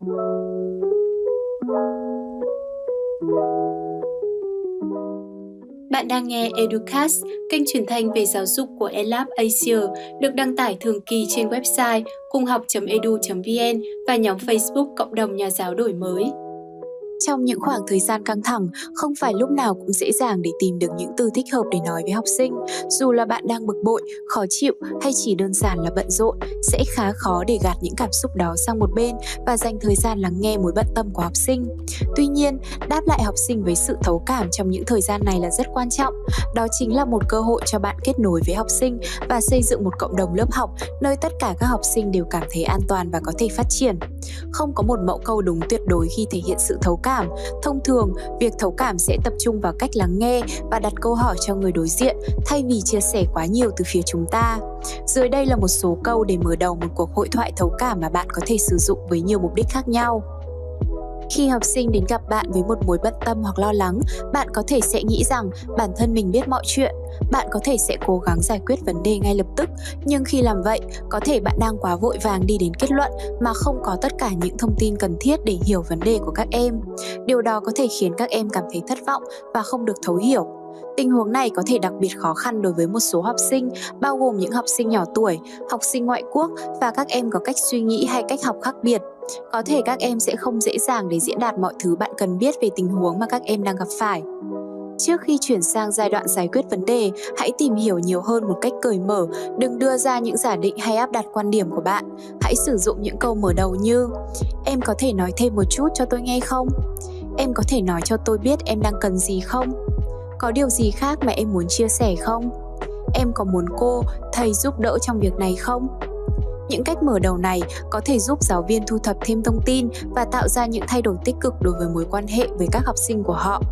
Bạn đang nghe Educast, kênh truyền thanh về giáo dục của ELAB Asia, được đăng tải thường kỳ trên website cunghoc.edu.vn và nhóm Facebook Cộng đồng Nhà giáo đổi mới. Trong những khoảng thời gian căng thẳng, không phải lúc nào cũng dễ dàng để tìm được những từ thích hợp để nói với học sinh. Dù là bạn đang bực bội, khó chịu hay chỉ đơn giản là bận rộn, sẽ khá khó để gạt những cảm xúc đó sang một bên và dành thời gian lắng nghe mối bận tâm của học sinh. Tuy nhiên, đáp lại học sinh với sự thấu cảm trong những thời gian này là rất quan trọng. Đó chính là một cơ hội cho bạn kết nối với học sinh và xây dựng một cộng đồng lớp học nơi tất cả các học sinh đều cảm thấy an toàn và có thể phát triển. Không có một mẫu câu đúng tuyệt đối khi thể hiện sự thấu cảm cảm. Thông thường, việc thấu cảm sẽ tập trung vào cách lắng nghe và đặt câu hỏi cho người đối diện thay vì chia sẻ quá nhiều từ phía chúng ta. Dưới đây là một số câu để mở đầu một cuộc hội thoại thấu cảm mà bạn có thể sử dụng với nhiều mục đích khác nhau. Khi học sinh đến gặp bạn với một mối bận tâm hoặc lo lắng, bạn có thể sẽ nghĩ rằng bản thân mình biết mọi chuyện. Bạn có thể sẽ cố gắng giải quyết vấn đề ngay lập tức, nhưng khi làm vậy, có thể bạn đang quá vội vàng đi đến kết luận mà không có tất cả những thông tin cần thiết để hiểu vấn đề của các em. Điều đó có thể khiến các em cảm thấy thất vọng và không được thấu hiểu Tình huống này có thể đặc biệt khó khăn đối với một số học sinh, bao gồm những học sinh nhỏ tuổi, học sinh ngoại quốc và các em có cách suy nghĩ hay cách học khác biệt. Có thể các em sẽ không dễ dàng để diễn đạt mọi thứ bạn cần biết về tình huống mà các em đang gặp phải. Trước khi chuyển sang giai đoạn giải quyết vấn đề, hãy tìm hiểu nhiều hơn một cách cởi mở, đừng đưa ra những giả định hay áp đặt quan điểm của bạn. Hãy sử dụng những câu mở đầu như Em có thể nói thêm một chút cho tôi nghe không? Em có thể nói cho tôi biết em đang cần gì không? Có điều gì khác mà em muốn chia sẻ không? Em có muốn cô, thầy giúp đỡ trong việc này không? Những cách mở đầu này có thể giúp giáo viên thu thập thêm thông tin và tạo ra những thay đổi tích cực đối với mối quan hệ với các học sinh của họ.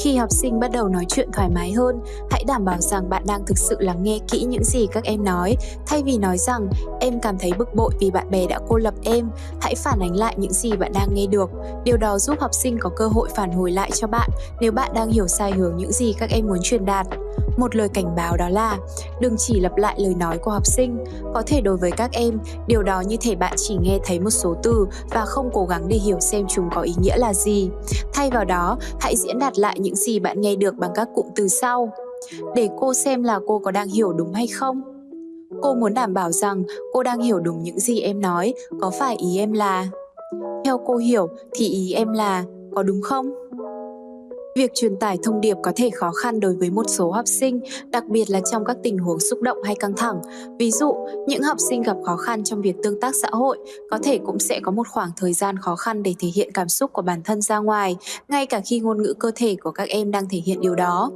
Khi học sinh bắt đầu nói chuyện thoải mái hơn, hãy đảm bảo rằng bạn đang thực sự lắng nghe kỹ những gì các em nói, thay vì nói rằng em cảm thấy bực bội vì bạn bè đã cô lập em. Hãy phản ánh lại những gì bạn đang nghe được. Điều đó giúp học sinh có cơ hội phản hồi lại cho bạn nếu bạn đang hiểu sai hướng những gì các em muốn truyền đạt. Một lời cảnh báo đó là đừng chỉ lặp lại lời nói của học sinh. Có thể đối với các em, điều đó như thể bạn chỉ nghe thấy một số từ và không cố gắng để hiểu xem chúng có ý nghĩa là gì. Thay vào đó, hãy diễn đạt lại những gì bạn nghe được bằng các cụm từ sau. Để cô xem là cô có đang hiểu đúng hay không. Cô muốn đảm bảo rằng cô đang hiểu đúng những gì em nói, có phải ý em là Theo cô hiểu thì ý em là có đúng không? Việc truyền tải thông điệp có thể khó khăn đối với một số học sinh, đặc biệt là trong các tình huống xúc động hay căng thẳng. Ví dụ, những học sinh gặp khó khăn trong việc tương tác xã hội có thể cũng sẽ có một khoảng thời gian khó khăn để thể hiện cảm xúc của bản thân ra ngoài, ngay cả khi ngôn ngữ cơ thể của các em đang thể hiện điều đó.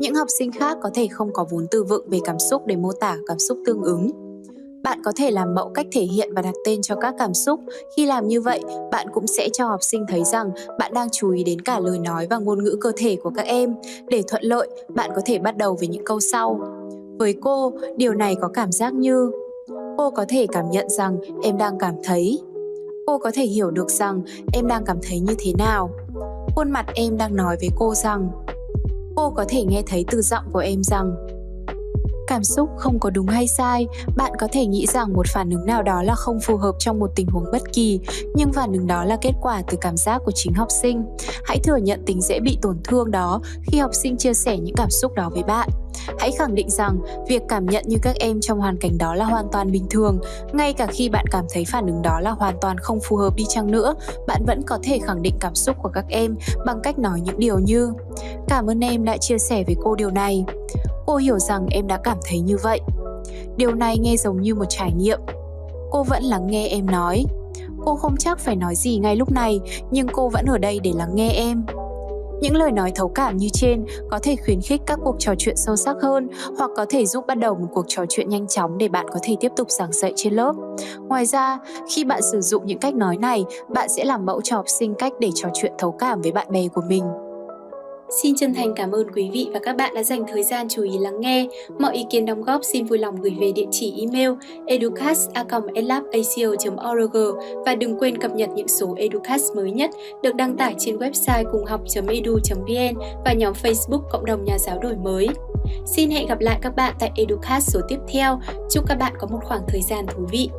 Những học sinh khác có thể không có vốn từ vựng về cảm xúc để mô tả cảm xúc tương ứng. Bạn có thể làm mẫu cách thể hiện và đặt tên cho các cảm xúc. Khi làm như vậy, bạn cũng sẽ cho học sinh thấy rằng bạn đang chú ý đến cả lời nói và ngôn ngữ cơ thể của các em. Để thuận lợi, bạn có thể bắt đầu với những câu sau. Với cô, điều này có cảm giác như Cô có thể cảm nhận rằng em đang cảm thấy. Cô có thể hiểu được rằng em đang cảm thấy như thế nào. Khuôn mặt em đang nói với cô rằng Cô có thể nghe thấy từ giọng của em rằng cảm xúc không có đúng hay sai, bạn có thể nghĩ rằng một phản ứng nào đó là không phù hợp trong một tình huống bất kỳ, nhưng phản ứng đó là kết quả từ cảm giác của chính học sinh. Hãy thừa nhận tính dễ bị tổn thương đó khi học sinh chia sẻ những cảm xúc đó với bạn. Hãy khẳng định rằng việc cảm nhận như các em trong hoàn cảnh đó là hoàn toàn bình thường, ngay cả khi bạn cảm thấy phản ứng đó là hoàn toàn không phù hợp đi chăng nữa, bạn vẫn có thể khẳng định cảm xúc của các em bằng cách nói những điều như, cảm ơn em đã chia sẻ với cô điều này cô hiểu rằng em đã cảm thấy như vậy điều này nghe giống như một trải nghiệm cô vẫn lắng nghe em nói cô không chắc phải nói gì ngay lúc này nhưng cô vẫn ở đây để lắng nghe em những lời nói thấu cảm như trên có thể khuyến khích các cuộc trò chuyện sâu sắc hơn hoặc có thể giúp bắt đầu một cuộc trò chuyện nhanh chóng để bạn có thể tiếp tục giảng dạy trên lớp. Ngoài ra, khi bạn sử dụng những cách nói này, bạn sẽ làm mẫu cho học sinh cách để trò chuyện thấu cảm với bạn bè của mình. Xin chân thành cảm ơn quý vị và các bạn đã dành thời gian chú ý lắng nghe. Mọi ý kiến đóng góp xin vui lòng gửi về địa chỉ email educast.elabasio.org và đừng quên cập nhật những số Educast mới nhất được đăng tải trên website cùng học.edu.vn và nhóm Facebook Cộng đồng Nhà giáo đổi mới. Xin hẹn gặp lại các bạn tại Educast số tiếp theo. Chúc các bạn có một khoảng thời gian thú vị.